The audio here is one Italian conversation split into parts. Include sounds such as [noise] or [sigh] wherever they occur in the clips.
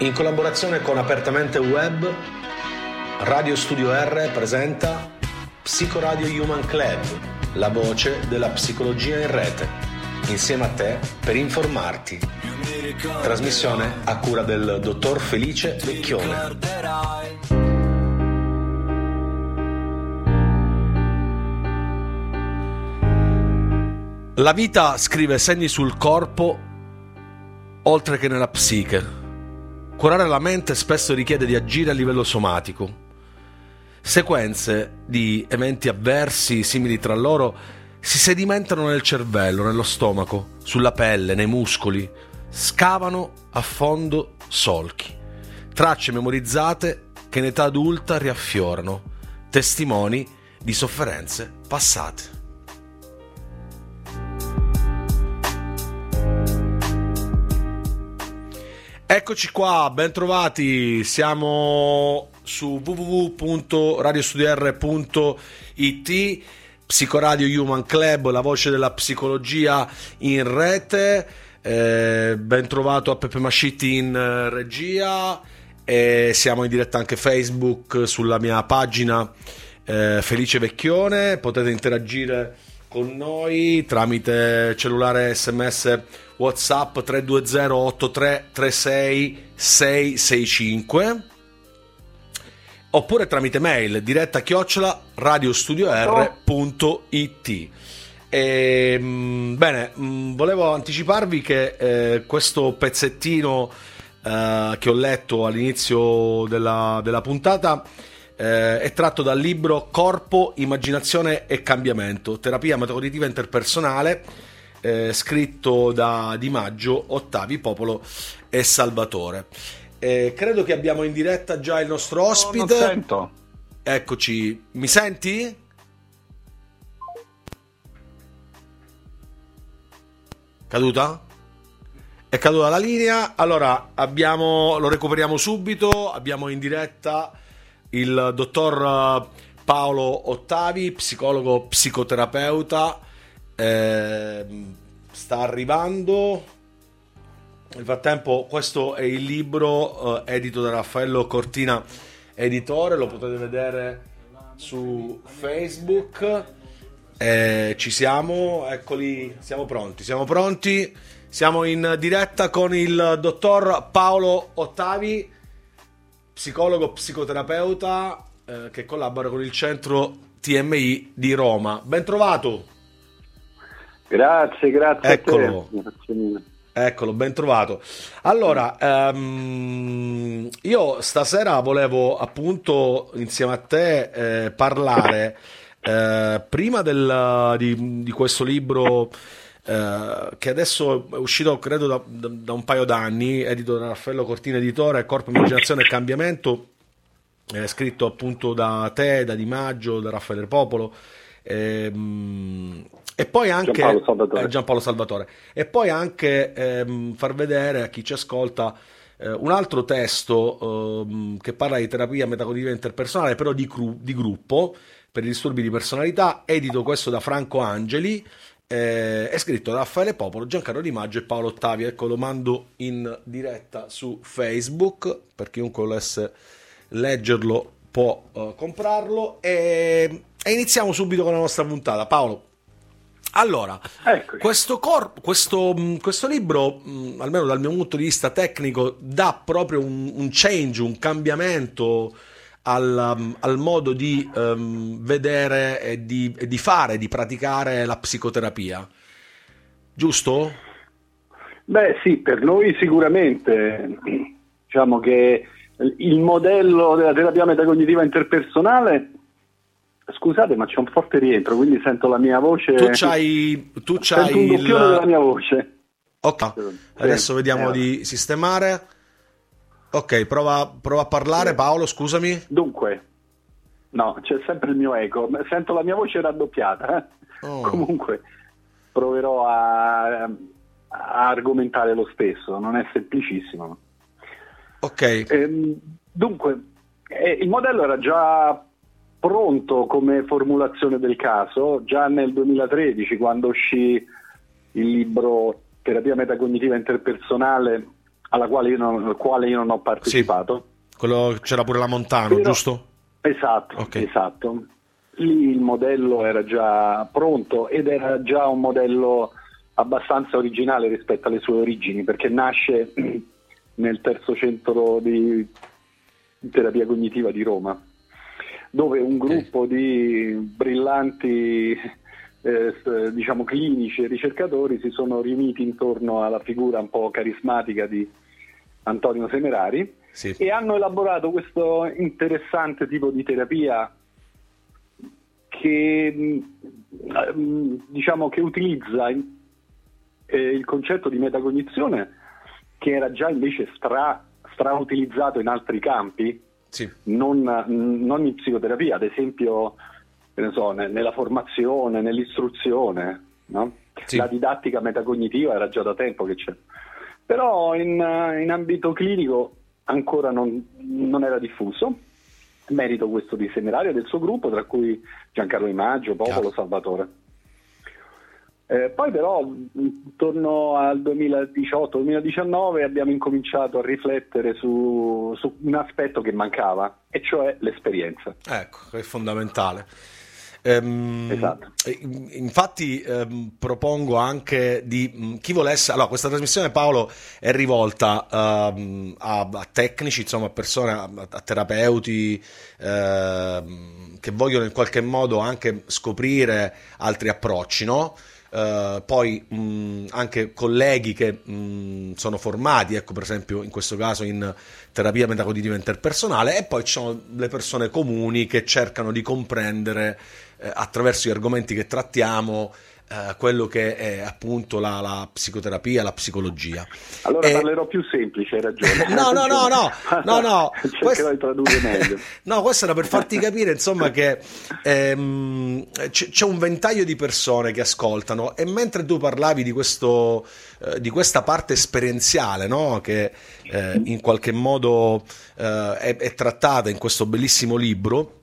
In collaborazione con Apertamente Web, Radio Studio R presenta Psicoradio Human Club, la voce della psicologia in rete, insieme a te per informarti. Trasmissione a cura del dottor Felice Vecchione. La vita scrive segni sul corpo oltre che nella psiche. Curare la mente spesso richiede di agire a livello somatico. Sequenze di eventi avversi simili tra loro si sedimentano nel cervello, nello stomaco, sulla pelle, nei muscoli, scavano a fondo solchi, tracce memorizzate che in età adulta riaffiorano, testimoni di sofferenze passate. Eccoci qua, bentrovati, siamo su www.radiostudior.it, Psicoradio Human Club, la voce della psicologia in rete, eh, ben trovato a Peppe Mascitti in eh, regia, e siamo in diretta anche Facebook sulla mia pagina eh, Felice Vecchione, potete interagire con noi tramite cellulare sms whatsapp 320 8336 665 oppure tramite mail diretta chiocciola radiostudior.it e, mm, bene mm, volevo anticiparvi che eh, questo pezzettino eh, che ho letto all'inizio della, della puntata eh, è tratto dal libro Corpo, Immaginazione e Cambiamento, terapia metacognitiva interpersonale, eh, scritto da Di Maggio, Ottavi, Popolo e Salvatore. Eh, credo che abbiamo in diretta già il nostro ospite. No, non sento. Eccoci, mi senti? Caduta? È caduta la linea. Allora, abbiamo, lo recuperiamo subito. Abbiamo in diretta il dottor Paolo Ottavi, psicologo psicoterapeuta, eh, sta arrivando. Nel frattempo, questo è il libro eh, edito da Raffaello Cortina, editore, lo potete vedere su Facebook. Eh, ci siamo, eccoli, siamo pronti, siamo pronti. Siamo in diretta con il dottor Paolo Ottavi psicologo psicoterapeuta eh, che collabora con il centro TMI di Roma. Ben trovato. Grazie, grazie. Eccolo. Eccolo, ben trovato. Allora, um, io stasera volevo appunto insieme a te eh, parlare eh, prima del, di, di questo libro eh, che adesso è uscito credo da, da, da, un paio d'anni, edito da Raffaello Cortina Editore, Corpo, Immaginazione e Cambiamento, eh, scritto appunto da te, da Di Maggio, da Raffaele Popolo. Ehm, e poi anche Giampaolo Salvatore. Eh, Giampaolo Salvatore. E poi anche ehm, far vedere a chi ci ascolta eh, un altro testo ehm, che parla di terapia metacognitiva interpersonale, però di, cru- di, gruppo per i disturbi di personalità, edito questo da Franco Angeli eh, è scritto da Raffaele Popolo, Giancarlo Di Maggio e Paolo Ottavio. Ecco, lo mando in diretta su Facebook per chiunque volesse leggerlo può uh, comprarlo e, e, iniziamo subito con la nostra puntata. Paolo. Allora, questo, cor- questo, mm, questo, libro, mh, mm, almeno dal mio punto di vista tecnico, dà proprio un, un change, un cambiamento al, um, al modo di um, vedere e di, e di fare, di praticare la psicoterapia. Giusto? Beh sì, per noi sicuramente. Diciamo che il modello della terapia metacognitiva interpersonale Scusate, ma c'è un forte rientro, quindi sento la mia voce. Tu c'hai, tu c'hai un il... della mia voce. Ok, adesso vediamo eh. di sistemare. Ok, prova, prova a parlare Paolo, scusami. Dunque, no, c'è sempre il mio eco, sento la mia voce raddoppiata. Eh? Oh. Comunque, proverò a, a, argomentare lo stesso, non è semplicissimo. Ok. Ehm, dunque, eh, il modello era già pronto come formulazione del caso, già nel 2013 quando uscì il libro Terapia metacognitiva interpersonale alla quale io non, al quale io non ho partecipato. Sì. Quello, c'era pure la Montano, Però, giusto? Esatto, okay. esatto. Lì il modello era già pronto ed era già un modello abbastanza originale rispetto alle sue origini, perché nasce [clears throat] nel terzo centro di terapia cognitiva di Roma, dove un gruppo di brillanti eh, diciamo clinici e ricercatori si sono riuniti intorno alla figura un po' carismatica di Antonio Semerari sì. e hanno elaborato questo interessante tipo di terapia che, mm, diciamo, che utilizza eh, il concetto di metacognizione che era già invece stra, strautilizzato in altri campi, sì. non, non, in psicoterapia, ad esempio so, nella formazione, nell'istruzione. No? Sì. La didattica metacognitiva era già da tempo che c'è. Però in, in ambito clinico ancora non, non, era diffuso. Merito questo di Seminario e del suo gruppo, tra cui Giancarlo Imaggio, Popolo, Chiaro. Salvatore. Eh, poi però intorno al 2018-2019 abbiamo incominciato a riflettere su, su, un aspetto che mancava, e cioè l'esperienza. Ecco, è fondamentale. Ehm, esatto. Infatti ehm, propongo anche di mm, chi volesse, allora questa trasmissione Paolo è rivolta ehm, a, a, tecnici, insomma a persone, a, a terapeuti ehm, che vogliono in qualche modo anche scoprire altri approcci, no? Uh, poi mh, anche colleghi che mh, sono formati, ecco per esempio in questo caso in terapia metacognitiva interpersonale, e poi ci sono le persone comuni che cercano di comprendere eh, attraverso gli argomenti che trattiamo eh, quello che è appunto la, la, psicoterapia, la psicologia. Allora e... parlerò più semplice, hai ragione. [laughs] no, no, no, no, [laughs] no, no. Cercherò questo... di tradurre meglio. [laughs] no, questo era per farti capire, insomma, che ehm, c- c'è un ventaglio di persone che ascoltano e mentre tu parlavi di, questo, eh, di questa parte esperienziale, no? che eh, in qualche modo eh, è, è trattata in questo bellissimo libro,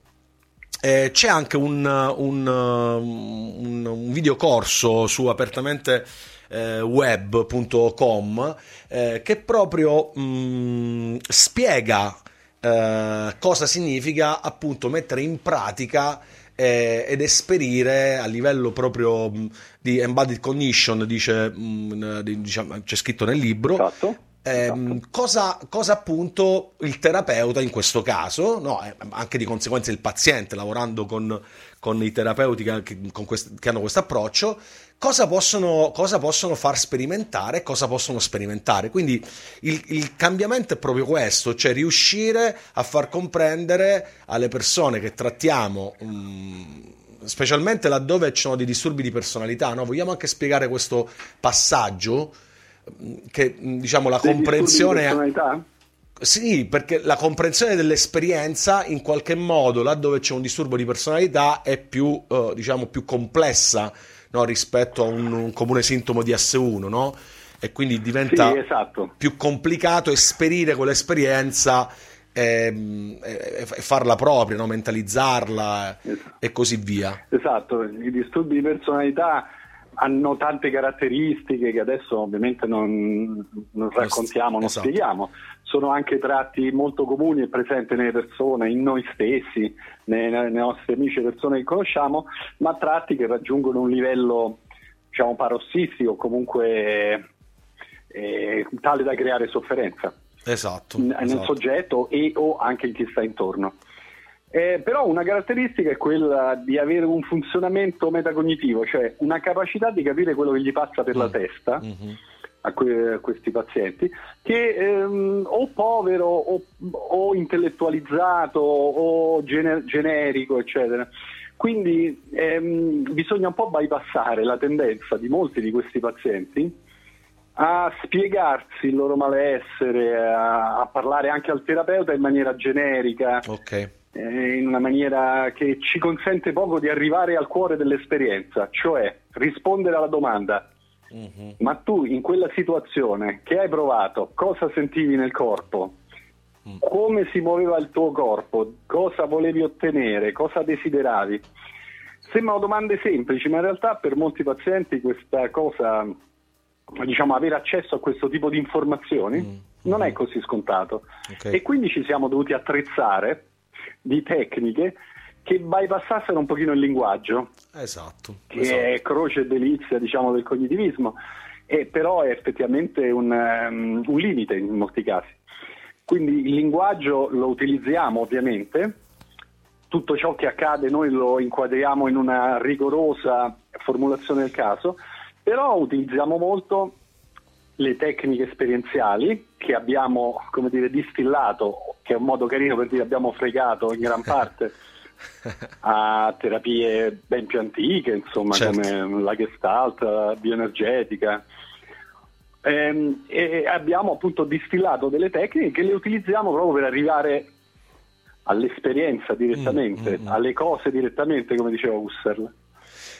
eh, c'è anche un, un, un, un videocorso su apertamente eh, web.com eh, che proprio mh, mm, spiega eh, cosa significa appunto mettere in pratica eh, ed esperire a livello proprio mm, di embodied cognition, dice, mh, mm, diciamo, c'è scritto nel libro, esatto. Eh, cosa, cosa, appunto il terapeuta in questo caso, no, eh, anche di conseguenza il paziente lavorando con, con i terapeuti che, con quest, che hanno questo approccio, cosa possono, cosa possono, far sperimentare e cosa possono sperimentare. Quindi il, il, cambiamento è proprio questo, cioè riuscire a far comprendere alle persone che trattiamo. Um, specialmente laddove ci sono dei disturbi di personalità, no? vogliamo anche spiegare questo passaggio che diciamo la comprensione sì, perché la comprensione dell'esperienza in qualche modo laddove c'è un disturbo di personalità è più, eh, diciamo, più complessa no? rispetto a un, un, comune sintomo di S1, no? E quindi diventa sì, esatto. più complicato esperire quell'esperienza e, e, e farla propria, no? mentalizzarla esatto. e così via. Esatto, i disturbi di personalità hanno tante caratteristiche che adesso ovviamente non, non raccontiamo, non esatto. spieghiamo, sono anche tratti molto comuni e presenti nelle persone, in noi stessi, nei, nei nostri amici e persone che conosciamo, ma tratti che raggiungono un livello diciamo parossistico, comunque eh, tale da creare sofferenza esatto, nel esatto. soggetto e o anche in chi sta intorno. Eh, però una caratteristica è quella di avere un funzionamento metacognitivo, cioè una capacità di capire quello che gli passa per la mm. testa mm-hmm. a, que- a, questi pazienti, che ehm, o povero o, o intellettualizzato o gener- generico, eccetera. Quindi ehm, bisogna un po' bypassare la tendenza di molti di questi pazienti a spiegarsi il loro malessere, a, a parlare anche al terapeuta in maniera generica. Okay eh, in una maniera che ci consente poco di arrivare al cuore dell'esperienza, cioè rispondere alla domanda. Mm-hmm. Ma tu in quella situazione che hai provato, cosa sentivi nel corpo? Mm. Come si muoveva il tuo corpo? Cosa volevi ottenere? Cosa desideravi? Sembrano domande semplici, ma in realtà per molti pazienti questa cosa, diciamo, avere accesso a questo tipo di informazioni mm non è così scontato. Okay. E quindi ci siamo dovuti attrezzare di tecniche che bypassassero un pochino il linguaggio. Esatto. Che esatto. è croce e delizia, diciamo, del cognitivismo, e però è effettivamente un, um, un limite in molti casi. Quindi il linguaggio lo utilizziamo ovviamente, tutto ciò che accade noi lo inquadriamo in una rigorosa formulazione del caso, però utilizziamo molto le tecniche esperienziali che abbiamo, come dire, distillato, che è un modo carino per dire abbiamo fregato in gran [laughs] parte a terapie ben più antiche, insomma, certo. come la Gestalt, la bioenergetica. Ehm, e abbiamo appunto distillato delle tecniche che le utilizziamo proprio per arrivare all'esperienza direttamente, mm, mm, mm. alle cose direttamente, come diceva Husserl.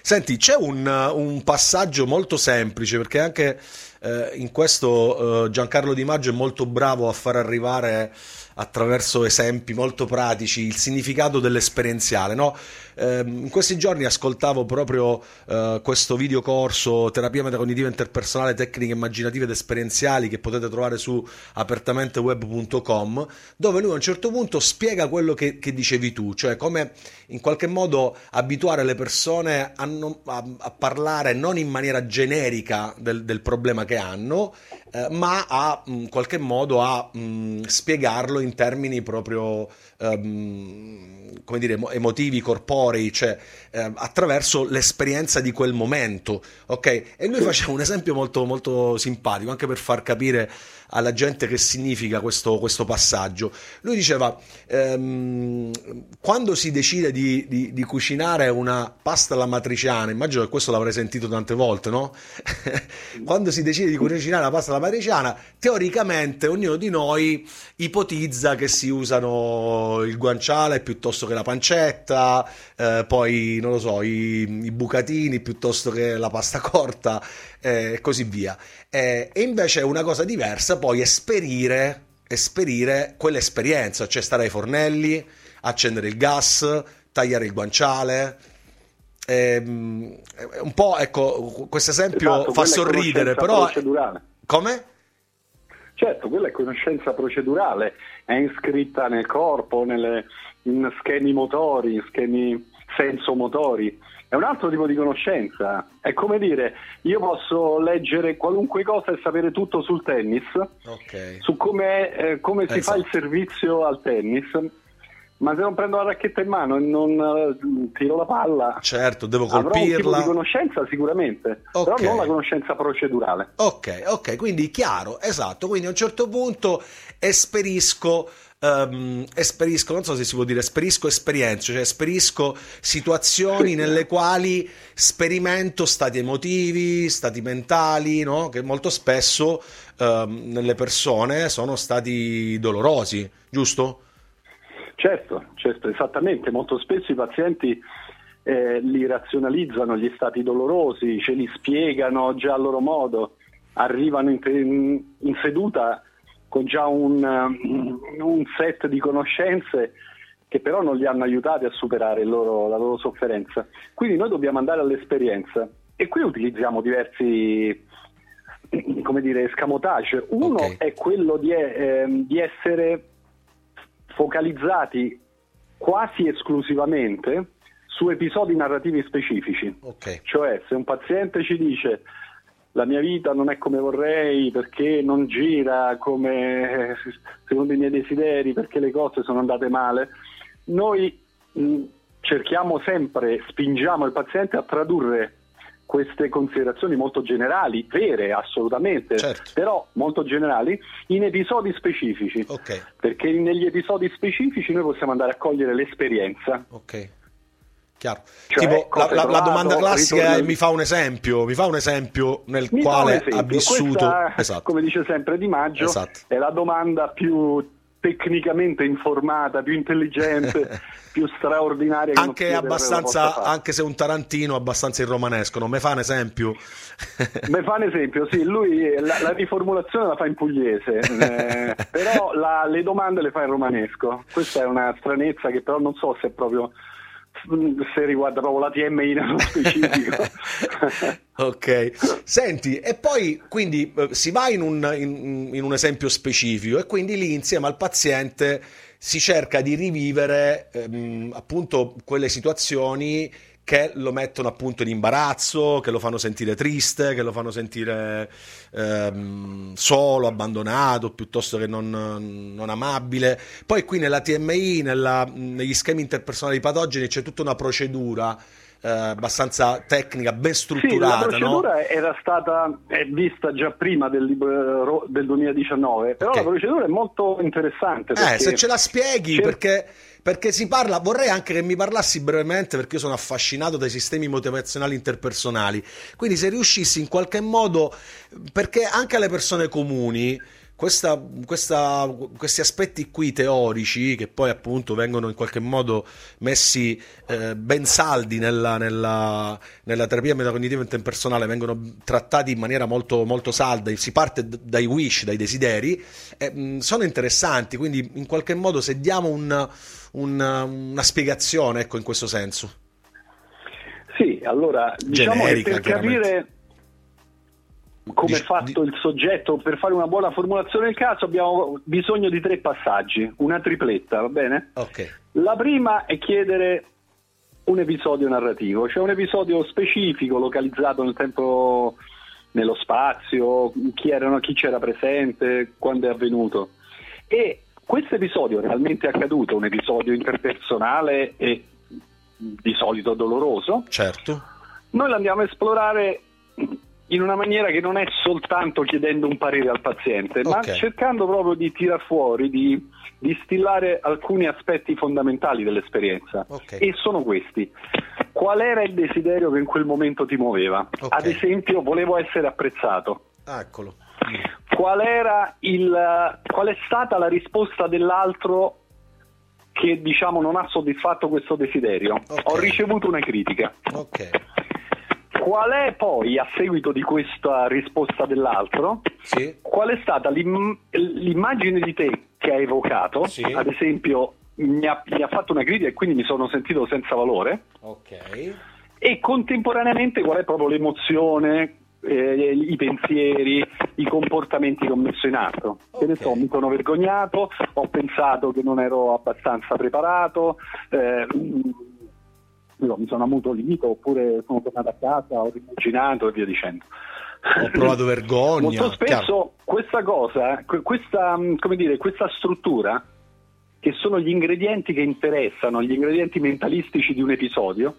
Senti, c'è un, un, passaggio molto semplice perché anche eh, in questo eh, Giancarlo Di Maggio è molto bravo a far arrivare attraverso esempi molto pratici il significato dell'esperienziale. No? Eh, in questi giorni ascoltavo proprio eh, questo videocorso Terapia metacognitiva interpersonale, tecniche immaginative ed esperienziali che potete trovare su apertamenteweb.com, dove lui a un certo punto spiega quello che, che dicevi tu, cioè come in qualche modo abituare le persone a, non, a, a parlare non in maniera generica del, del problema che hanno, eh, ma a in qualche modo a mh, spiegarlo in termini proprio um, come dire, emotivi, corporei, cioè eh, attraverso l'esperienza di quel momento. Ok? E lui faceva un esempio molto, molto simpatico, anche per far capire alla gente che significa questo, questo passaggio. Lui diceva: ehm, quando si decide di, di, di, cucinare una pasta alla matriciana, immagino che questo l'avrei sentito tante volte, no? [laughs] quando si decide di cucinare la pasta alla matriciana, teoricamente ognuno di noi ipotizza che si usano il guanciale piuttosto che la pancetta, eh, poi non lo so, i, i, bucatini piuttosto che la pasta corta eh, e così via. Eh, e invece è una cosa diversa poi esperire, esperire quell'esperienza, cioè stare ai fornelli, accendere il gas, tagliare il guanciale. Ehm, un po', ecco, questo esempio esatto, fa sorridere, però... Procedurale. Come? Certo, quella è conoscenza procedurale, è iscritta nel corpo, nelle, in schemi motori, in schemi sensomotori. È un altro tipo di conoscenza. È come dire, io posso leggere qualunque cosa e sapere tutto sul tennis, okay. su come, eh, come si fa il esatto. servizio al tennis, ma se non prendo la racchetta in mano e non uh, tiro la palla, certo, devo colpirla. Avrò di conoscenza sicuramente, okay. però non la conoscenza procedurale. Ok, ok, quindi chiaro, esatto. Quindi a un certo punto esperisco um, esperisco, non so se si può dire, esperisco esperienze, cioè esperisco situazioni nelle quali sperimento stati emotivi, stati mentali, no? che molto spesso um, nelle persone sono stati dolorosi, giusto? Certo, certo, esattamente. Molto spesso i pazienti eh, li razionalizzano gli stati dolorosi, ce li spiegano già a loro modo, arrivano in, in, in seduta con già un, un, set di conoscenze che però non li hanno aiutati a superare loro, la loro sofferenza. Quindi noi dobbiamo andare all'esperienza e qui utilizziamo diversi come dire, escamotage. Uno okay. è quello di, eh, di essere focalizzati quasi esclusivamente su episodi narrativi specifici. Okay. Cioè, se un paziente ci dice la mia vita non è come vorrei perché non gira come secondo i miei desideri, perché le cose sono andate male, noi mh, cerchiamo sempre, spingiamo il paziente a tradurre queste considerazioni molto generali, vere assolutamente, certo. però molto generali, in episodi specifici. Okay. Perché negli episodi specifici noi possiamo andare a cogliere l'esperienza. Okay. Chiaro. Cioè, tipo, la, la, la, domanda classica ritorno... è mi fa un esempio, mi fa un esempio nel mi quale esempio. ha vissuto... Questa, esatto. Come dice sempre Di Maggio, esatto. è la domanda più tecnicamente informata, più intelligente, [laughs] più straordinaria. Che anche, abbastanza, anche se un Tarantino abbastanza in romanesco, non mi fa un esempio? [laughs] mi fa un esempio, sì, lui la, la riformulazione la fa in pugliese, eh, [laughs] però la, le domande le fa in romanesco. Questa è una stranezza che però non so se è proprio se riguarda proprio la TMI nello [laughs] specifico. ok, senti, e poi quindi eh, si va in un, in, in un esempio specifico e quindi lì insieme al paziente si cerca di rivivere ehm, appunto quelle situazioni che lo mettono appunto in imbarazzo, che lo fanno sentire triste, che lo fanno sentire ehm, solo, abbandonato, piuttosto che non, non, amabile. Poi qui nella TMI, nella, negli schemi interpersonali patogeni, c'è tutta una procedura eh, abbastanza tecnica, ben strutturata. Sì, la procedura no? era stata vista già prima del, libro, del 2019, però okay. la procedura è molto interessante. Eh, se ce la spieghi, perché perché si parla, vorrei anche che mi parlassi brevemente perché io sono affascinato dai sistemi motivazionali interpersonali, quindi se riuscissi in qualche modo, perché anche alle persone comuni questa, questa, questi aspetti qui teorici, che poi appunto vengono in qualche modo messi eh, ben saldi nella, nella, nella, terapia metacognitiva interpersonale, vengono trattati in maniera molto, molto salda, si parte d- dai wish, dai desideri, eh, mh, sono interessanti, quindi in qualche modo se diamo un, un, una spiegazione ecco, in questo senso. Sì, allora diciamo Generica, per capire come è fatto il soggetto per fare una buona formulazione del caso abbiamo bisogno di tre passaggi, una tripletta, va bene? Okay. La prima è chiedere un episodio narrativo, cioè un episodio specifico, localizzato nel tempo, nello spazio, chi, erano, chi c'era presente, quando è avvenuto. E questo episodio realmente accaduto, un episodio interpersonale e di solito doloroso. Certo. Noi lo andiamo a esplorare in una maniera che non è soltanto chiedendo un parere al paziente, okay. ma cercando proprio di tirar fuori, di distillare alcuni aspetti fondamentali dell'esperienza. Okay. E sono questi. Qual era il desiderio che in quel momento ti muoveva? Okay. Ad esempio, volevo essere apprezzato. Eccolo. Qual, il, qual è stata la risposta dell'altro che diciamo non ha soddisfatto questo desiderio? Ho ricevuto una critica. Ok Qual è poi, a seguito di questa risposta dell'altro, sì. qual è stata l'im- l'immagine di te che ha evocato? Sì. Ad esempio, mi ha, mi ha, fatto una critica e quindi mi sono sentito senza valore. Ok. E contemporaneamente qual è proprio l'emozione, eh, i pensieri, i comportamenti che ho messo in atto. Okay. Che ne so, mi sono vergognato, ho pensato che non ero abbastanza preparato. Eh, io mi sono ammutolito oppure sono tornato a casa, ho rimuginato e via dicendo. Ho provato [laughs] vergogna. Molto spesso chiaro. questa cosa, questa, mm, come dire, questa struttura, che sono gli ingredienti che interessano, gli ingredienti mentalistici di un episodio,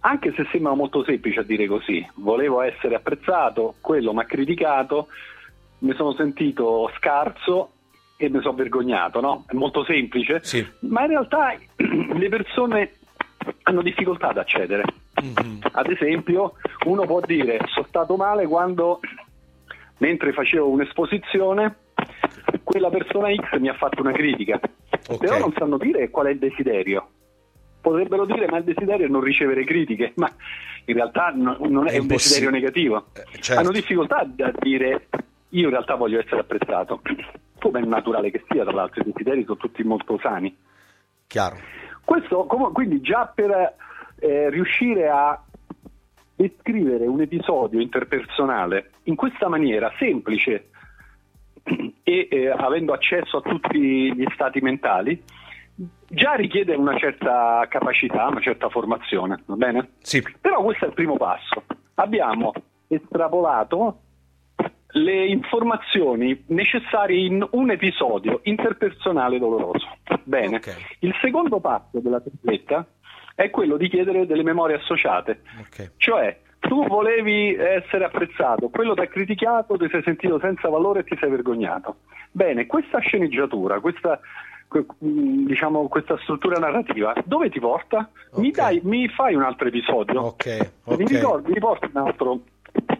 anche se sembra molto semplice a dire così, volevo essere apprezzato, quello mi ha criticato, mi sono sentito scarso e mi sono vergognato, no? È molto semplice, sì. ma in realtà [clears throat] le persone hanno difficoltà ad accedere. Mm-hmm. Ad esempio, uno può dire sono stato male quando mentre facevo un'esposizione quella persona X mi ha fatto una critica, okay. però non sanno dire qual è il desiderio. Potrebbero dire ma il desiderio è non ricevere critiche, ma in realtà no, non è, è un desiderio negativo. Eh, certo. Hanno difficoltà a dire io in realtà voglio essere apprezzato, come è naturale che sia, tra l'altro i desideri sono tutti molto sani. Chiaro. Questo, quindi già per eh, riuscire a descrivere un episodio interpersonale in questa maniera semplice [clears throat] e eh, avendo accesso a tutti gli stati mentali, già richiede una certa capacità, una certa formazione, va bene? Sì. Però questo è il primo passo. Abbiamo estrapolato le informazioni necessarie in un episodio interpersonale doloroso. Bene, okay. il secondo passo della tripletta è quello di chiedere delle memorie associate, okay. cioè tu volevi essere apprezzato, quello ti ha criticato, ti sei sentito senza valore e ti sei vergognato. Bene, questa sceneggiatura, questa, diciamo, questa struttura narrativa, dove ti porta? Okay. Mi, dai, mi, fai un altro episodio? Mi, ricordi, mi porti un altro,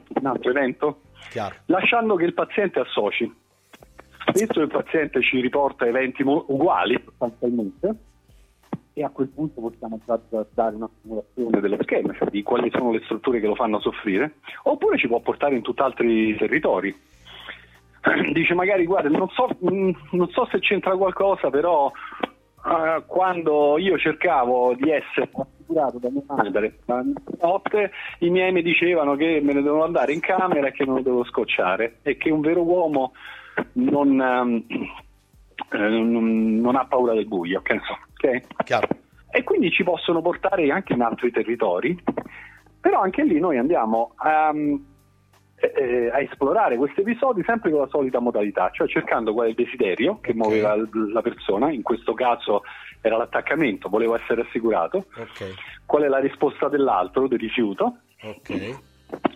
un altro evento? Chiaro. lasciando che il paziente associ. Spesso il paziente ci riporta eventi uguali sostanzialmente e a quel punto possiamo già dare una simulazione dello schema, cioè di quali sono le strutture che lo fanno soffrire, oppure ci può portare in tutt'altri territori. [clears throat] Dice magari, guarda, non so, mm, non so se c'entra qualcosa, però uh, quando io cercavo di essere raffigurato da mia madre la notte, i miei mi dicevano che me ne dovevo andare in camera e che non lo devo scocciare e che un vero uomo non, um, eh, non, non ha paura del buio, che okay? E quindi ci possono portare anche in altri territori, però anche lì noi andiamo a, um, eh, a esplorare questi episodi sempre con la solita modalità, cioè cercando qual è il desiderio che okay. muoveva la persona, in questo caso era l'attaccamento, volevo essere assicurato, okay. qual è la risposta dell'altro, del rifiuto. Okay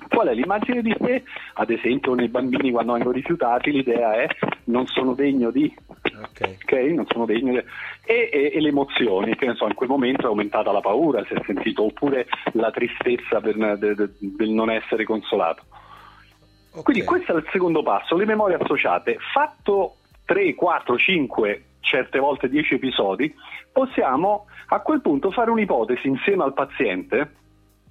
Qual è l'immagine di sé? Ad esempio nei bambini quando vengono rifiutati l'idea è non sono degno di, ok, okay? non sono degno di... E, e, e, le emozioni, che ne so, in quel momento è aumentata la paura, si è sentito, oppure la tristezza per, de, de, del non essere consolato. Okay. Quindi questo è il secondo passo, le memorie associate. Fatto 3, 4, 5, certe volte 10 episodi, possiamo a quel punto fare un'ipotesi insieme al paziente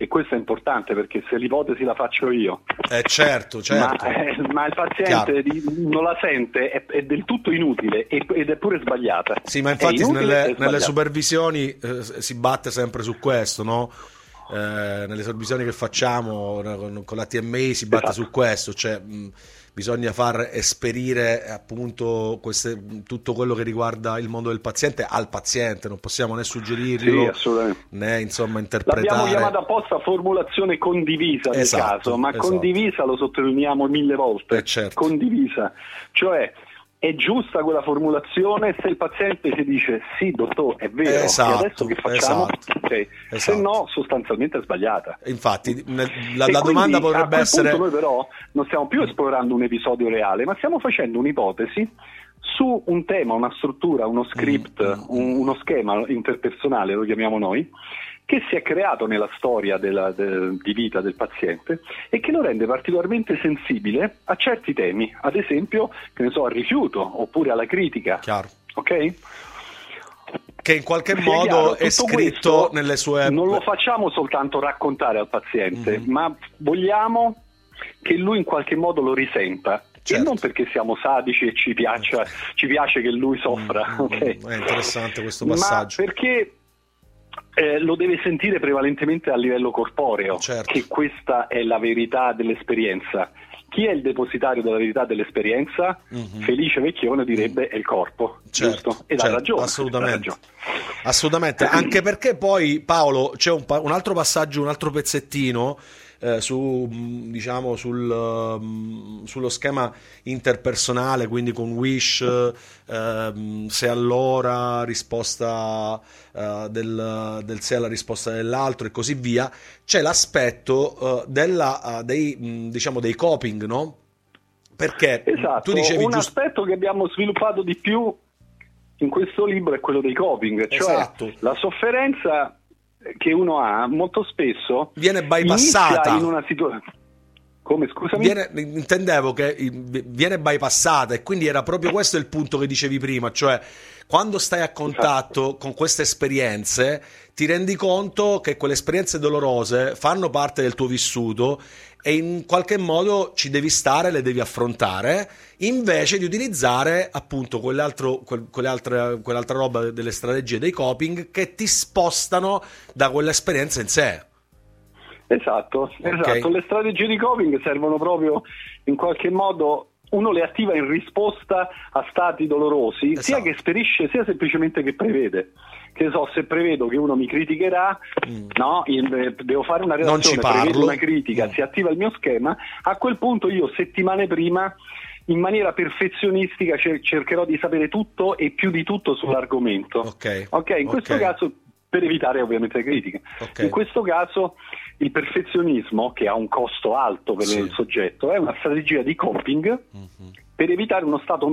e questo è importante perché se l'ipotesi la faccio io, eh certo, certo. Ma, eh, ma il paziente di, non la sente, è, è, del tutto inutile ed è pure sbagliata. Sì, ma infatti nelle, nelle, supervisioni eh, si batte sempre su questo, no? Eh, nelle supervisioni che facciamo con, con la TMI si batte esatto. su questo, cioè mh, bisogna far esperire appunto queste, tutto quello che riguarda il mondo del paziente al paziente, non possiamo né suggerirlo sì, né insomma interpretare. L'abbiamo chiamata apposta formulazione condivisa esatto, caso, ma esatto. condivisa lo sottolineiamo mille volte, eh certo. condivisa, cioè è giusta quella formulazione se il paziente si dice sì dottore è vero esatto, e adesso che facciamo esatto, okay. esatto. se no sostanzialmente è sbagliata infatti la, la domanda potrebbe essere noi però non stiamo più esplorando un episodio reale ma stiamo facendo un'ipotesi su un tema, una struttura, uno script, mm, mm, un, uno schema interpersonale, lo chiamiamo noi, che si è creato nella storia della, de, di vita del paziente e che lo rende particolarmente sensibile a certi temi, ad esempio che ne so, al rifiuto oppure alla critica. Chiaro. Ok? Che in qualche Sia modo chiaro, è scritto nelle sue... Non lo facciamo soltanto raccontare al paziente, mm-hmm. ma vogliamo che lui in qualche modo lo risenta. Certo. E non perché siamo sadici e ci, piaccia, ci piace che lui soffra. Mm-hmm. Okay? È interessante questo passaggio. Ma perché eh, lo deve sentire prevalentemente a livello corporeo, certo. che questa è la verità dell'esperienza. Chi è il depositario della verità dell'esperienza? Mm-hmm. Felice Vecchione direbbe è il corpo, certo, giusto? Ed certo, ha ragione. Assolutamente. assolutamente. Anche perché poi Paolo c'è un, pa- un altro passaggio, un altro pezzettino eh, su, mm, diciamo, sul, um, sullo schema interpersonale, quindi con Wish, eh, se allora, risposta eh, del, del, se alla risposta dell'altro e così via, c'è l'aspetto eh, della, dei, mm, diciamo, dei coping, no? Perché esatto, tu dicevi un giusto... aspetto che abbiamo sviluppato di più in questo libro è quello dei coping, cioè esatto. la sofferenza che uno ha molto spesso viene bypassata in una situazione come scusami? Viene, intendevo che viene bypassata e quindi era proprio questo il punto che dicevi prima, cioè quando stai a contatto esatto. con queste esperienze ti rendi conto che quelle esperienze dolorose fanno parte del tuo vissuto e in qualche modo ci devi stare, le devi affrontare, invece di utilizzare appunto quell'altro, quell'altra, quell'altra roba delle strategie dei coping che ti spostano da quell'esperienza in sé. Esatto, okay. esatto. Le strategie di coping servono proprio in qualche modo uno le attiva in risposta a stati dolorosi, esatto. sia che esperisce sia semplicemente che prevede che so, se prevedo che uno mi criticherà, mm. no, eh, devo fare una reazione, prevedo una critica, mm. si attiva il mio schema, a quel punto io settimane prima in maniera perfezionistica cercherò di sapere tutto e più di tutto sull'argomento. Ok, okay in questo okay. caso per evitare ovviamente le critiche. Okay. In questo caso il perfezionismo, che ha un costo alto per sì. il soggetto, è una strategia di coping mm-hmm. per evitare uno stato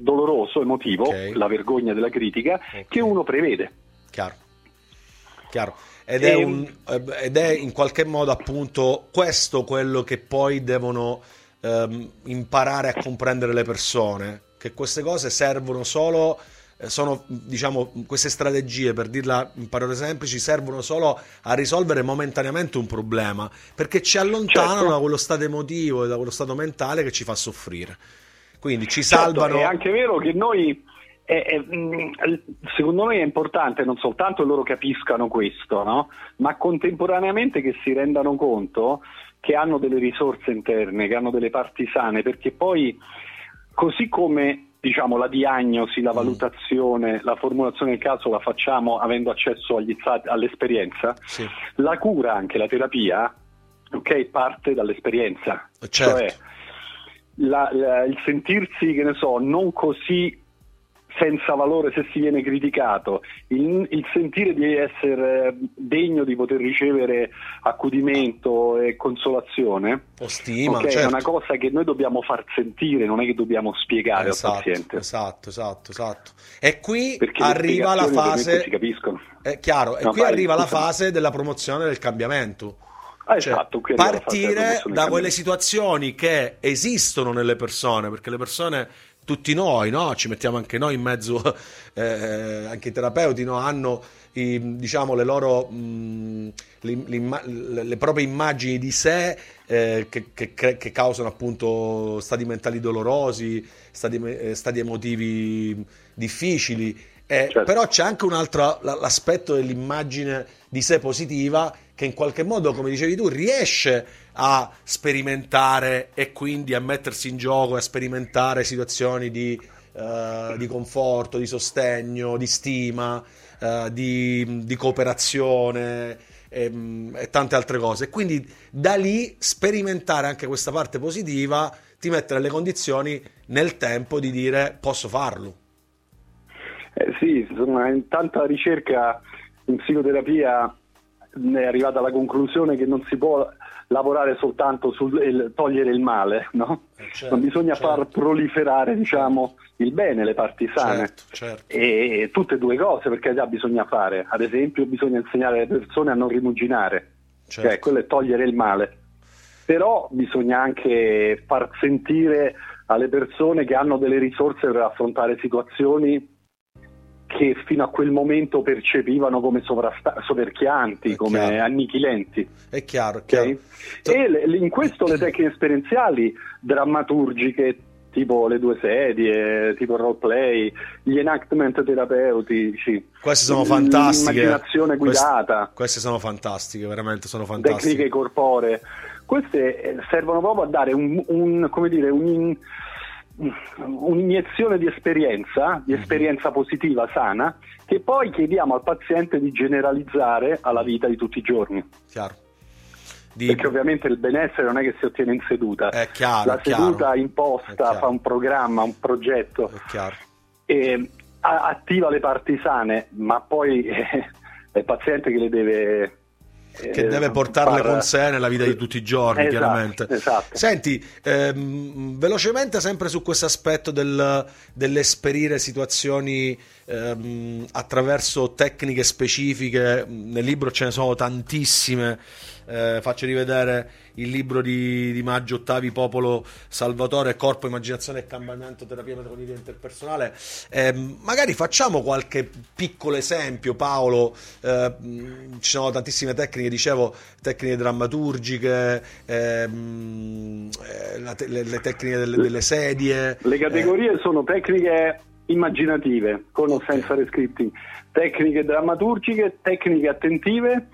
doloroso, emotivo, okay. la vergogna della critica, okay. che uno prevede. Chiaro. Chiaro. Ed, e... è un, eh, ed, è in qualche modo appunto questo quello che poi devono ehm, imparare a comprendere le persone, che queste cose servono solo eh, sono diciamo queste strategie per dirla in parole semplici servono solo a risolvere momentaneamente un problema perché ci allontanano certo. da quello stato emotivo e da quello stato mentale che ci fa soffrire quindi ci salvano. Certo, è anche vero che noi mm, secondo me è importante non soltanto loro capiscano questo, no? ma contemporaneamente che si rendano conto che hanno delle risorse interne, che hanno delle parti sane, perché poi così come diciamo, la diagnosi, la mm. valutazione, la formulazione del caso la facciamo avendo accesso agli, all'esperienza, sì. la cura, anche la terapia, okay, parte dall'esperienza. Certo. Cioè, la, la, il sentirsi, che ne so, non così senza valore se si viene criticato, il, il, sentire di essere degno di poter ricevere accudimento e consolazione o stima, okay, certo. è una cosa che noi dobbiamo far sentire, non è che dobbiamo spiegare esatto, al paziente. Esatto, esatto, esatto. E qui Perché arriva la fase... Si capiscono. È chiaro, e no, qui vai, arriva la fase della promozione del cambiamento. Ah, cioè, esatto, partire da quelle situazioni che esistono nelle persone, perché le persone tutti noi, no? ci mettiamo anche noi in mezzo, [laughs] eh, anche i terapeuti no? hanno i, diciamo, le loro mh, le, le, proprie immagini di sé eh, che, che, che, causano appunto stati mentali dolorosi, stati, eh, stati emotivi difficili. Eh, certo. Però c'è anche un altro l'aspetto dell'immagine di sé positiva che in qualche modo, come dicevi tu, riesce a sperimentare e quindi a mettersi in gioco e a sperimentare situazioni di, uh, di conforto, di sostegno, di stima, uh, di, di, cooperazione e, e, tante altre cose. quindi da lì sperimentare anche questa parte positiva ti mette nelle condizioni nel tempo di dire posso farlo. Eh sì, insomma, in tanta ricerca in psicoterapia è arrivata alla conclusione che non si può lavorare soltanto sul togliere il male, no? Eh, certo, non bisogna certo. far proliferare diciamo, il bene, le parti sane. Certo, certo. e tutte e due cose perché già bisogna fare. Ad esempio bisogna insegnare alle persone a non rimuginare, cioè certo. quello è togliere il male. Però bisogna anche far sentire alle persone che hanno delle risorse per affrontare situazioni che fino a quel momento percepivano come sovrasta- soverchianti, come annichilenti. È chiaro, è chiaro. Okay? E le, in questo le tecniche esperienziali, drammaturgiche, tipo le due sedie, tipo il roleplay, gli enactment terapeutici. Queste sono fantastiche. L'immaginazione guidata. Queste, queste, sono fantastiche, veramente sono fantastiche. Tecniche corporee. Queste eh, servono proprio a dare un, un come dire, un un'iniezione di esperienza, di mhm. esperienza positiva, sana, che poi chiediamo al paziente di generalizzare alla vita di tutti i giorni. Chiaro. Di... Perché ovviamente il benessere non è che si ottiene in seduta. È chiaro, La seduta imposta, fa un programma, un progetto. E attiva le parti sane, ma poi [laughs] è il paziente che le deve che deve eh, portarle con sé nella vita di tutti i giorni, esatto, chiaramente. Esatto. Senti, ehm, velocemente sempre su questo aspetto del, dell'esperire situazioni ehm, attraverso tecniche specifiche, nel libro ce ne sono tantissime, eh, faccio rivedere il libro di, di, Maggio Ottavi, Popolo Salvatore, Corpo, Immaginazione e Cambiamento, Terapia Metacognitiva Interpersonale. Eh, magari facciamo qualche piccolo esempio, Paolo. Eh, ci sono tantissime tecniche, dicevo, tecniche drammaturgiche, ehm, eh, le, le, tecniche delle, delle, sedie. Le categorie sono tecniche immaginative, con o senza rescripting, tecniche drammaturgiche, tecniche attentive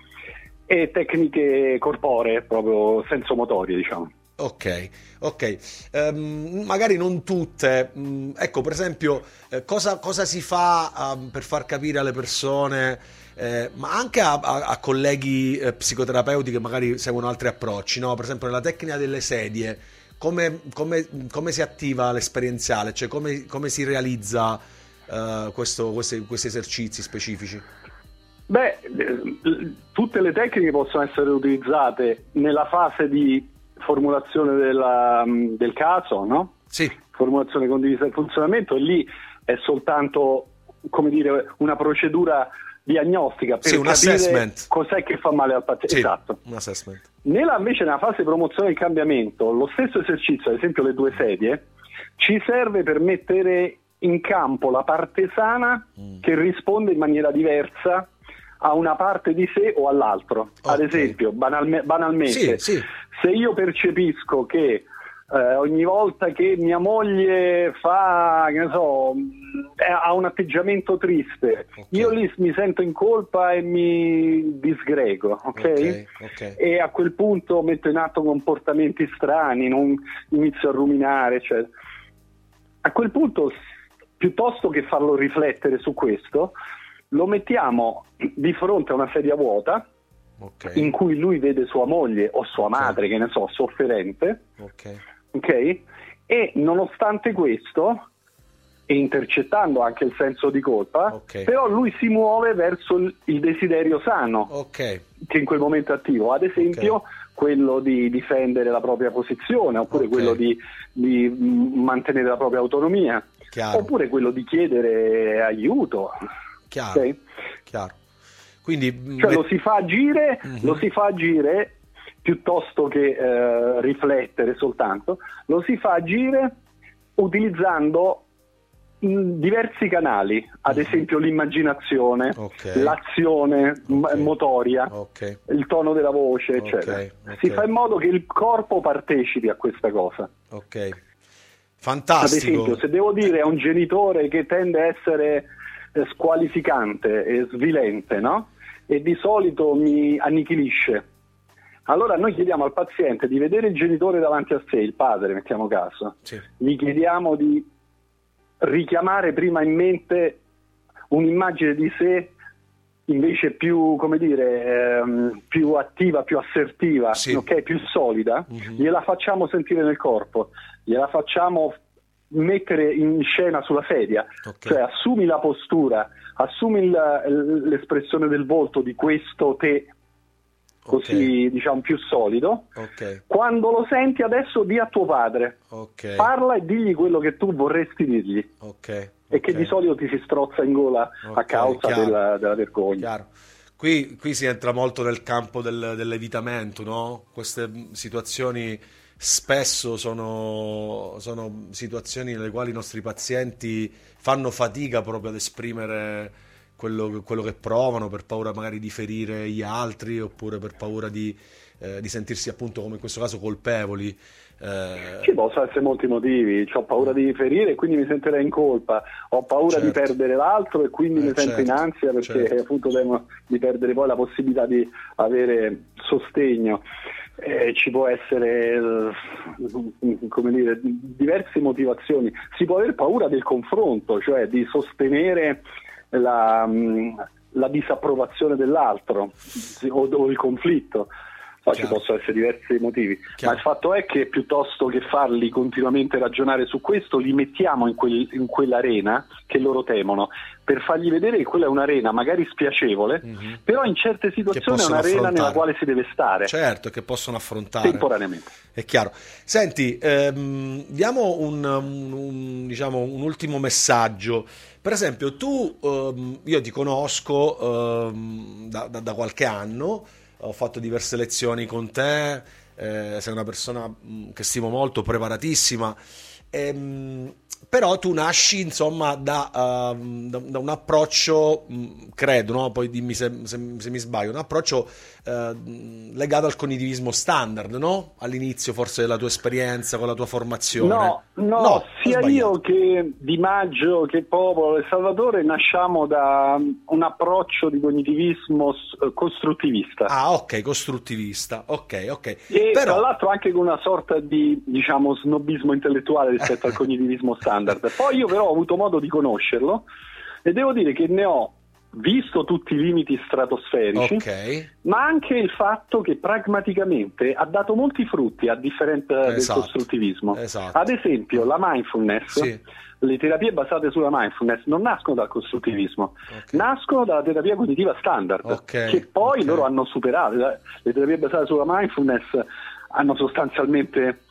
e tecniche corporee, proprio sensomotorie, diciamo. Ok, ok, um, magari non tutte. Um, ecco, per esempio, eh, cosa, cosa, si fa um, per far capire alle persone, eh, ma anche a, a, a colleghi eh, psicoterapeuti che magari seguono altri approcci, no? Per esempio, nella tecnica delle sedie, come, come, come si attiva l'esperienziale, cioè come, come si realizza uh, questo, questi, questi esercizi specifici? Beh, tutte le tecniche possono essere utilizzate nella fase di formulazione della, del caso, no? Sì. Formulazione condivisa del funzionamento e lì è soltanto, come dire, una procedura diagnostica per sì, un assessment. cos'è che fa male al paziente. Sì, esatto. Un assessment. Nella, invece nella fase di promozione del cambiamento, lo stesso esercizio, ad esempio le due sedie, ci serve per mettere in campo la parte sana mm. che risponde in maniera diversa a una parte di sé o all'altro. Okay. Ad esempio, banalme- banalmente, sì, sì. se io percepisco che eh, ogni volta che mia moglie fa, che ne so, ha un atteggiamento triste, okay. io lì mi sento in colpa e mi disgrego, ok? okay, okay. E a quel punto metto in atto comportamenti strani, non inizio a ruminare, cioè. A quel punto, piuttosto che farlo riflettere su questo, lo mettiamo di fronte a una sedia vuota okay. in cui lui vede sua moglie o sua madre, che ne so, sofferente. Okay. ok? E nonostante questo, e intercettando anche il senso di colpa, okay. però lui si muove verso il, desiderio sano okay. che in quel momento è attivo. Ad esempio, okay. quello di difendere la propria posizione, oppure quello di, di, mantenere la propria autonomia, Chiaro. oppure quello di chiedere aiuto. Chiaro. Chiaro. Quindi, cioè, lo si fa agire, mm-hmm. lo si fa agire piuttosto che eh, riflettere soltanto, lo si fa agire utilizzando diversi canali, ad mm-hmm. esempio l'immaginazione, okay. l'azione okay. motoria, okay. il tono della voce, eccetera. Si fa in modo che il corpo partecipi a questa cosa. Ok, fantastico. Ad esempio, se devo dire a un genitore che tende a essere squalificante e svilente, no? e di solito mi annichilisce. Allora noi chiediamo al paziente di vedere il genitore davanti a sé, il padre, mettiamo caso, sì. gli chiediamo di richiamare prima in mente un'immagine di sé invece più, come dire, ehm, più attiva, più assertiva, sì. okay? più solida, mm-hmm. gliela facciamo sentire nel corpo, gliela facciamo mettere in scena sulla sedia, okay. cioè assumi la postura, assumi il, l'espressione del volto di questo te così okay. diciamo più solido. Okay. Quando lo senti adesso di a tuo padre, okay. parla e digli quello che tu vorresti dirgli. E che di solito ti si strozza in gola a causa della, della, vergogna. Qui, qui, si entra molto nel campo del, dell'evitamento, no? Queste situazioni spesso sono, sono, situazioni nelle quali i nostri pazienti fanno fatica proprio ad esprimere quello, quello, che provano per paura magari di ferire gli altri oppure per paura di, eh, di sentirsi appunto come in questo caso colpevoli. Eh... Ci possono essere molti motivi, ho paura di ferire e quindi mi sentirei in colpa, ho paura certo. di perdere l'altro e quindi eh, mi sento certo. in ansia perché certo. appunto temo di perdere poi la possibilità di avere sostegno eh, ci può essere eh, dire, diverse motivazioni. Si può avere paura del confronto, cioè di sostenere la, mm, la disapprovazione dell'altro o, o il conflitto. No, ci possono essere diversi motivi, Chiaro. ma il fatto è che piuttosto che farli continuamente ragionare su questo, li mettiamo in, quel, in quell'arena che loro temono, per fargli vedere che quella è un'arena magari spiacevole, mm-hmm. però in certe situazioni è un'arena affrontare. nella quale si deve stare. Certo, che possono affrontare. Temporaneamente. È chiaro. Senti, ehm, diamo un, un, un, diciamo, un, ultimo messaggio. Per esempio, tu, ehm, io ti conosco ehm, da, da, da qualche anno, ho fatto diverse lezioni con te, eh, sei una persona mm, che stimo molto, preparatissima. Ehm, però tu nasci insomma da, uh, da, da un approccio, mh, mm, credo, no? poi dimmi se, se, se, mi sbaglio, un approccio uh, legato al cognitivismo standard, no? All'inizio forse della tua esperienza con la tua formazione. No, no, no sia io che Di Maggio che Popolo e Salvatore nasciamo da un approccio di cognitivismo costruttivista. Ah, ok, costruttivista, ok, ok. E Però... tra l'altro anche con una sorta di, diciamo, snobismo intellettuale rispetto al [laughs] cognitivismo standard standard. Poi io però ho avuto modo di conoscerlo e devo dire che ne ho visto tutti i limiti stratosferici, okay. ma anche il fatto che pragmaticamente ha dato molti frutti a differenza esatto. del costruttivismo. Esatto. Ad esempio, la mindfulness, sì. le terapie basate sulla mindfulness non nascono dal costruttivismo, okay. nascono dalla terapia cognitiva standard, okay. che poi loro hanno superato. Le terapie basate sulla mindfulness hanno sostanzialmente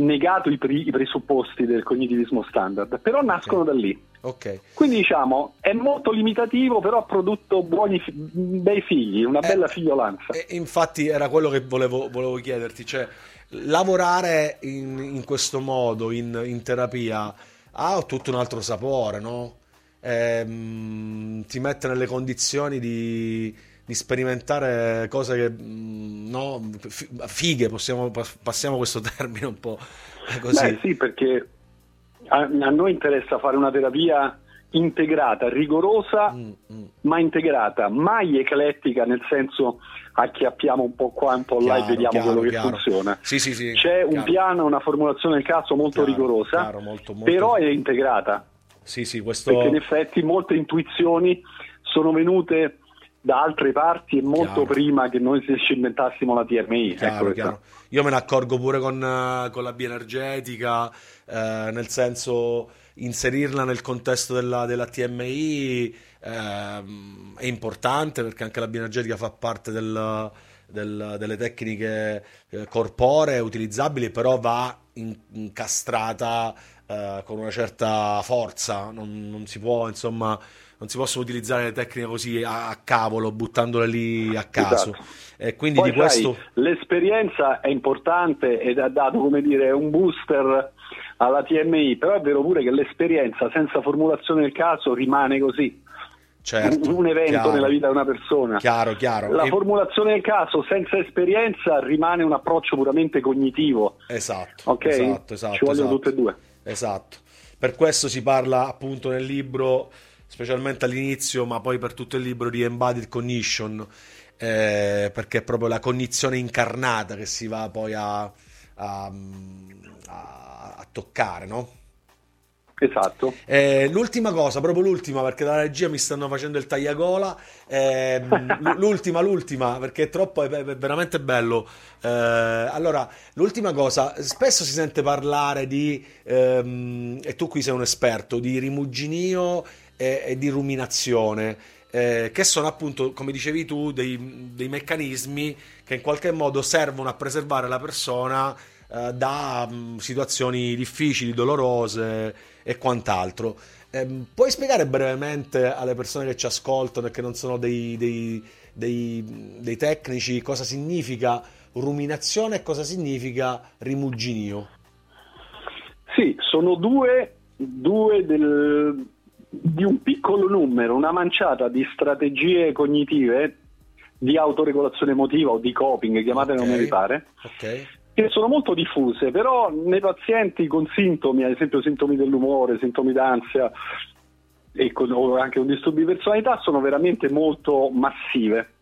negato i, pre- i, presupposti del cognitivismo standard, però nascono okay. da lì. Okay. Quindi diciamo è molto limitativo, però ha prodotto buoni, bei figli, una eh, bella figliolanza. Eh, infatti era quello che volevo, volevo chiederti, cioè lavorare in, in questo modo in, in, terapia ha tutto un altro sapore, no? Eh, ti mette nelle condizioni di di sperimentare cose che, mm, no, fighe, possiamo, passiamo questo [laughs] termine un po' così. Beh sì, perché a, a noi interessa fare una terapia integrata, rigorosa, mm, mm. ma integrata, mai eclettica nel senso acchiappiamo un po' qua, un po' là e vediamo chiaro, quello che chiaro. funziona. Sì, sì, sì, C'è chiaro. un piano, una formulazione del caso molto rigorosa, molto, molto... però è integrata. Sì, sì, questo... Perché in effetti molte intuizioni sono venute da altre parti e molto prima che noi ci inventassimo la TMI. Chiaro, ecco Io me ne accorgo pure con, con la bioenergetica, eh, nel senso inserirla nel contesto della, della TMI eh, è importante perché anche la bioenergetica fa parte del, del, delle tecniche eh, corporee utilizzabili, però va incastrata eh, con una certa forza, non, non, si può insomma non si possono utilizzare le tecniche così a, a cavolo, buttandole lì a caso. Esatto. E quindi Poi, di questo... Sai, l'esperienza è importante ed ha dato come dire, un booster alla TMI, però è vero pure che l'esperienza senza formulazione del caso rimane così. Certo, un evento chiaro, nella vita di una persona. Chiaro, chiaro. La formulazione del caso senza esperienza rimane un approccio puramente cognitivo. Esatto. Ok? Esatto, esatto, Ci vogliono esatto. tutte e due. Esatto. Per questo si parla appunto nel libro, specialmente all'inizio, ma poi per tutto il libro di embodied cognition, eh, perché è proprio la cognizione incarnata che si va poi a, a, a, a toccare, no? Esatto. Eh, l'ultima cosa, proprio l'ultima, perché dalla regia mi stanno facendo il tagliagola. [laughs] Eh, l'ultima, l'ultima, perché è troppo, è, è veramente bello. Eh, allora, l'ultima cosa, spesso si sente parlare di, ehm, e tu qui sei un esperto, di rimuginio e, e di ruminazione. Eh, che sono appunto, come dicevi tu, dei, dei, meccanismi che in qualche modo servono a preservare la persona eh, da mh, situazioni difficili, dolorose e quant'altro. Eh, puoi spiegare brevemente alle persone che ci ascoltano e che non sono dei, dei, dei, dei tecnici cosa significa ruminazione e cosa significa rimuginio? Sì, sono due, due del, di un piccolo numero, una manciata di strategie cognitive di autoregolazione emotiva o di coping, chiamatele okay. come vi pare, okay che sono molto diffuse, però nei pazienti con sintomi, ad esempio sintomi dell'umore, sintomi d'ansia e con, o anche con disturbi di personalità, sono veramente molto massive.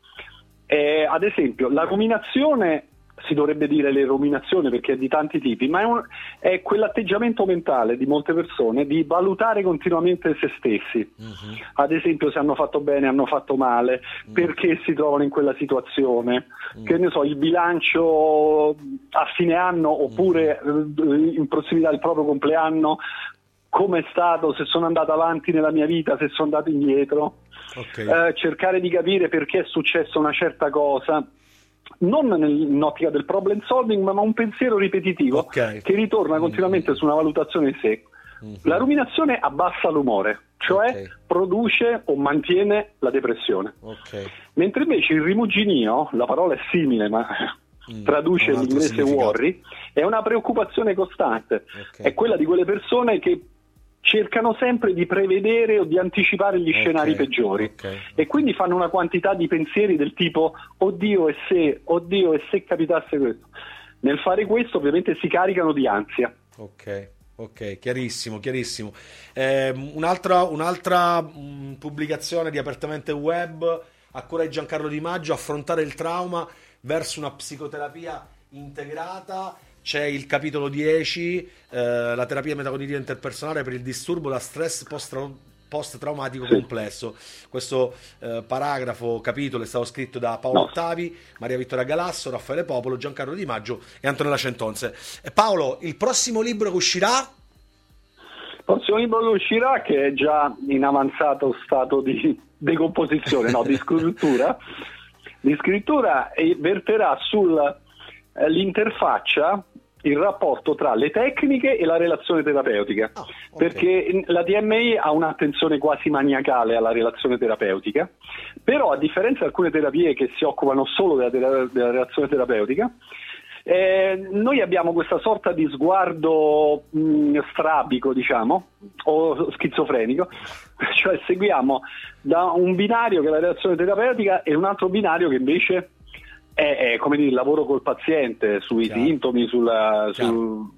Eh, ad esempio, la ruminazione si dovrebbe dire le ruminazioni perché è di tanti tipi, ma è, un, è, quell'atteggiamento mentale di molte persone di valutare continuamente se stessi. Uh-huh. Ad esempio se hanno fatto bene, hanno fatto male, uh-huh. perché si trovano in quella situazione, uh-huh. che ne so, il bilancio a fine anno oppure in prossimità del proprio compleanno, come è stato, se sono andato avanti nella mia vita, se sono andato indietro. Okay. Eh, cercare di capire perché è successa una certa cosa non in ottica del problem solving, ma un pensiero ripetitivo okay. che ritorna mm. continuamente su una valutazione di sé. Mm-hmm. La ruminazione abbassa l'umore, cioè okay. produce o mantiene la depressione. Okay. Mentre invece il rimuginio, la parola è simile, ma mm, traduce l'inglese worry, è una preoccupazione costante. È quella di quelle persone che cercano sempre di prevedere o di anticipare gli okay, scenari peggiori okay. e quindi fanno una quantità di pensieri del tipo oddio e se, oddio e se capitasse questo. Nel fare questo ovviamente si caricano di ansia. Ok. Ok, chiarissimo, chiarissimo. Eh, un'altra, un'altra mh, mm, pubblicazione di Apertamente Web a cura di Giancarlo Di Maggio, affrontare il trauma verso una psicoterapia integrata c'è il capitolo 10, eh, la terapia metacognitiva interpersonale per il disturbo da stress post-traumatico complesso. Questo eh, paragrafo, capitolo è stato scritto da Paolo no. Ottavi, Maria Vittoria Galasso, Raffaele Popolo, Giancarlo Di Maggio e Antonella Centonze. E Paolo, il prossimo libro che uscirà? Il prossimo libro che uscirà, che è già in avanzato stato di decomposizione, no, di [laughs] scrittura, di scrittura e verterà sull'interfaccia il rapporto tra le tecniche e la relazione terapeutica, oh, okay. perché la DMI ha un'attenzione quasi maniacale alla relazione terapeutica, però a differenza di alcune terapie che si occupano solo della, della relazione terapeutica, Eh, noi abbiamo questa sorta di sguardo mh, mm, strabico, diciamo, o schizofrenico, [laughs] cioè seguiamo da un binario che è la relazione terapeutica e un altro binario che invece è, è come dire, il lavoro col paziente, sui Chiaro. sintomi, sulla, sul,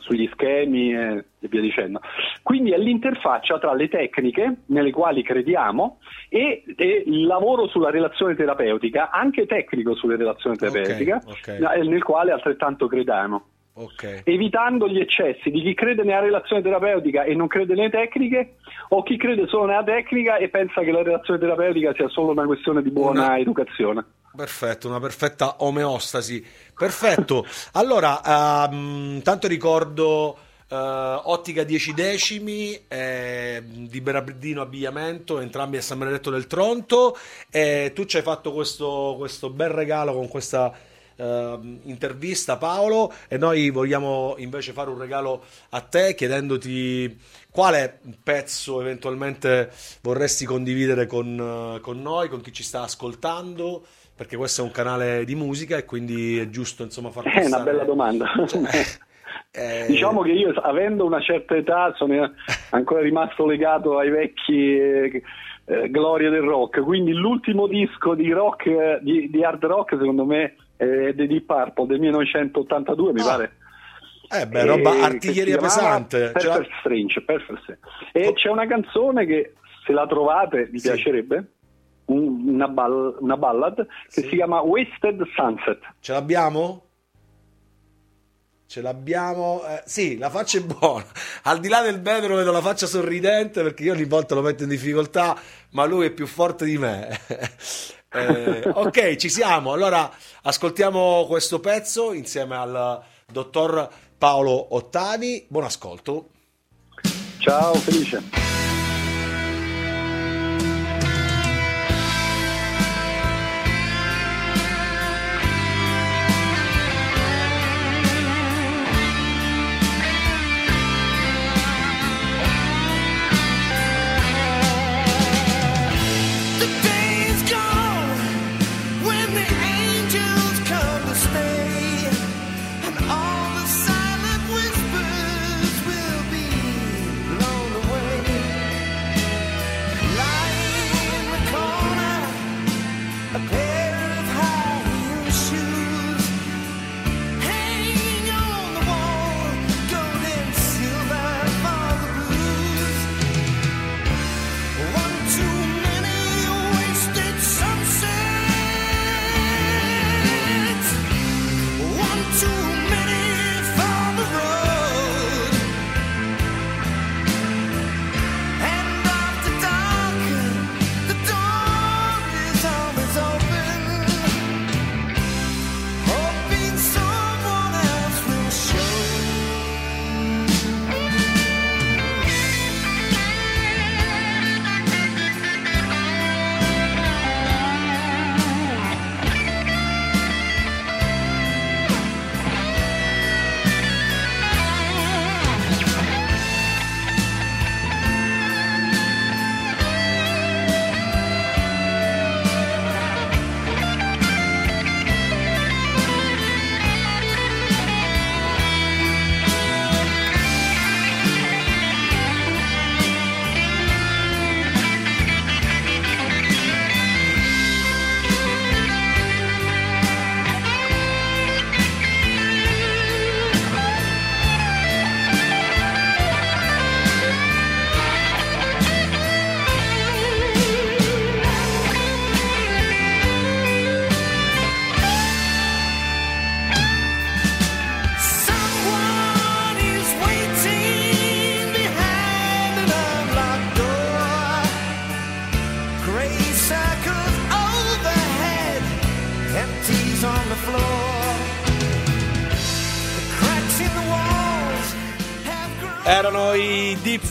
sugli schemi e, via dicendo. Quindi è l'interfaccia tra le tecniche nelle quali crediamo e, e, il lavoro sulla relazione terapeutica, anche tecnico sulle relazioni terapeutiche, okay, okay. nel quale altrettanto crediamo. Okay. Evitando gli eccessi di chi crede nella relazione terapeutica e non crede nelle tecniche, o chi crede solo nella tecnica e pensa che la relazione terapeutica sia solo una questione di buona una... educazione. Perfetto, una perfetta omeostasi. Perfetto. Allora, um, tanto ricordo uh, Ottica 10 decimi eh, di Berardino Abbigliamento, entrambi a San Benedetto del Tronto. E tu ci hai fatto questo, questo bel regalo con questa uh, intervista, Paolo. E noi vogliamo invece fare un regalo a te chiedendoti quale pezzo eventualmente vorresti condividere con, con noi, con chi ci sta ascoltando perché questo è un canale di musica e quindi è giusto insomma far passare... [laughs] È una bella domanda. Cioè, [laughs] eh... [laughs] Diciamo che io avendo una certa età sono ancora rimasto legato ai vecchi eh, eh, glorie del rock, quindi l'ultimo disco di rock, di, di hard rock secondo me è The Deep Purple del 1982 mi ah. pare. Eh beh, roba artiglieria pesante. Perfect cioè... Strange, Perfect Strange. E oh. c'è una canzone che se la trovate vi sì. piacerebbe? Una, ball- una ballad che sì. si chiama Wasted Sunset. Ce l'abbiamo? Ce l'abbiamo, eh, sì, la faccia è buona. Al di là del vetro vedo la faccia sorridente perché io ogni volta lo metto in difficoltà, ma lui è più forte di me. [laughs] eh, ok, ci siamo. Allora ascoltiamo questo pezzo insieme al dottor Paolo Ottavi. Buon ascolto. Ciao, felice.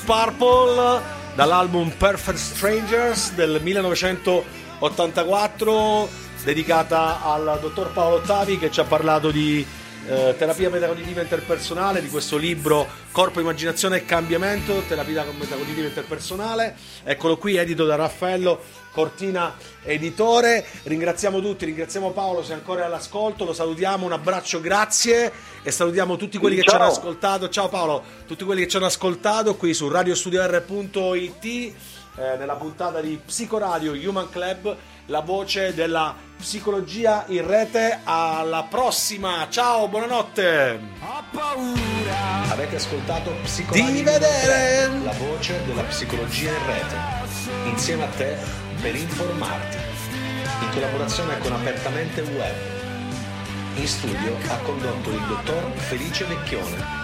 Purple dall'album Perfect Strangers del 1984 dedicata al dottor Paolo Ottavi che ci ha parlato di eh, terapia metacognitiva interpersonale di questo libro Corpo, Immaginazione e Cambiamento, terapia metacognitiva interpersonale. Eccolo qui, edito da Raffaello Cortina Editore. Ringraziamo tutti, ringraziamo Paolo se ancora è all'ascolto, lo salutiamo, un abbraccio, grazie e salutiamo tutti quelli che Ciao. ci hanno ascoltato. Ciao Paolo, tutti quelli che ci hanno ascoltato qui su radiostudio.it eh, nella puntata di Psicoradio Human Club, la voce della psicologia in rete. Alla prossima, ciao, buonanotte. Ho paura. Avete ascoltato Psicologia di vedere la voce della psicologia in rete. Insieme a te per informarti. In collaborazione con Apertamente Web. In studio ha condotto il dottor Felice Vecchione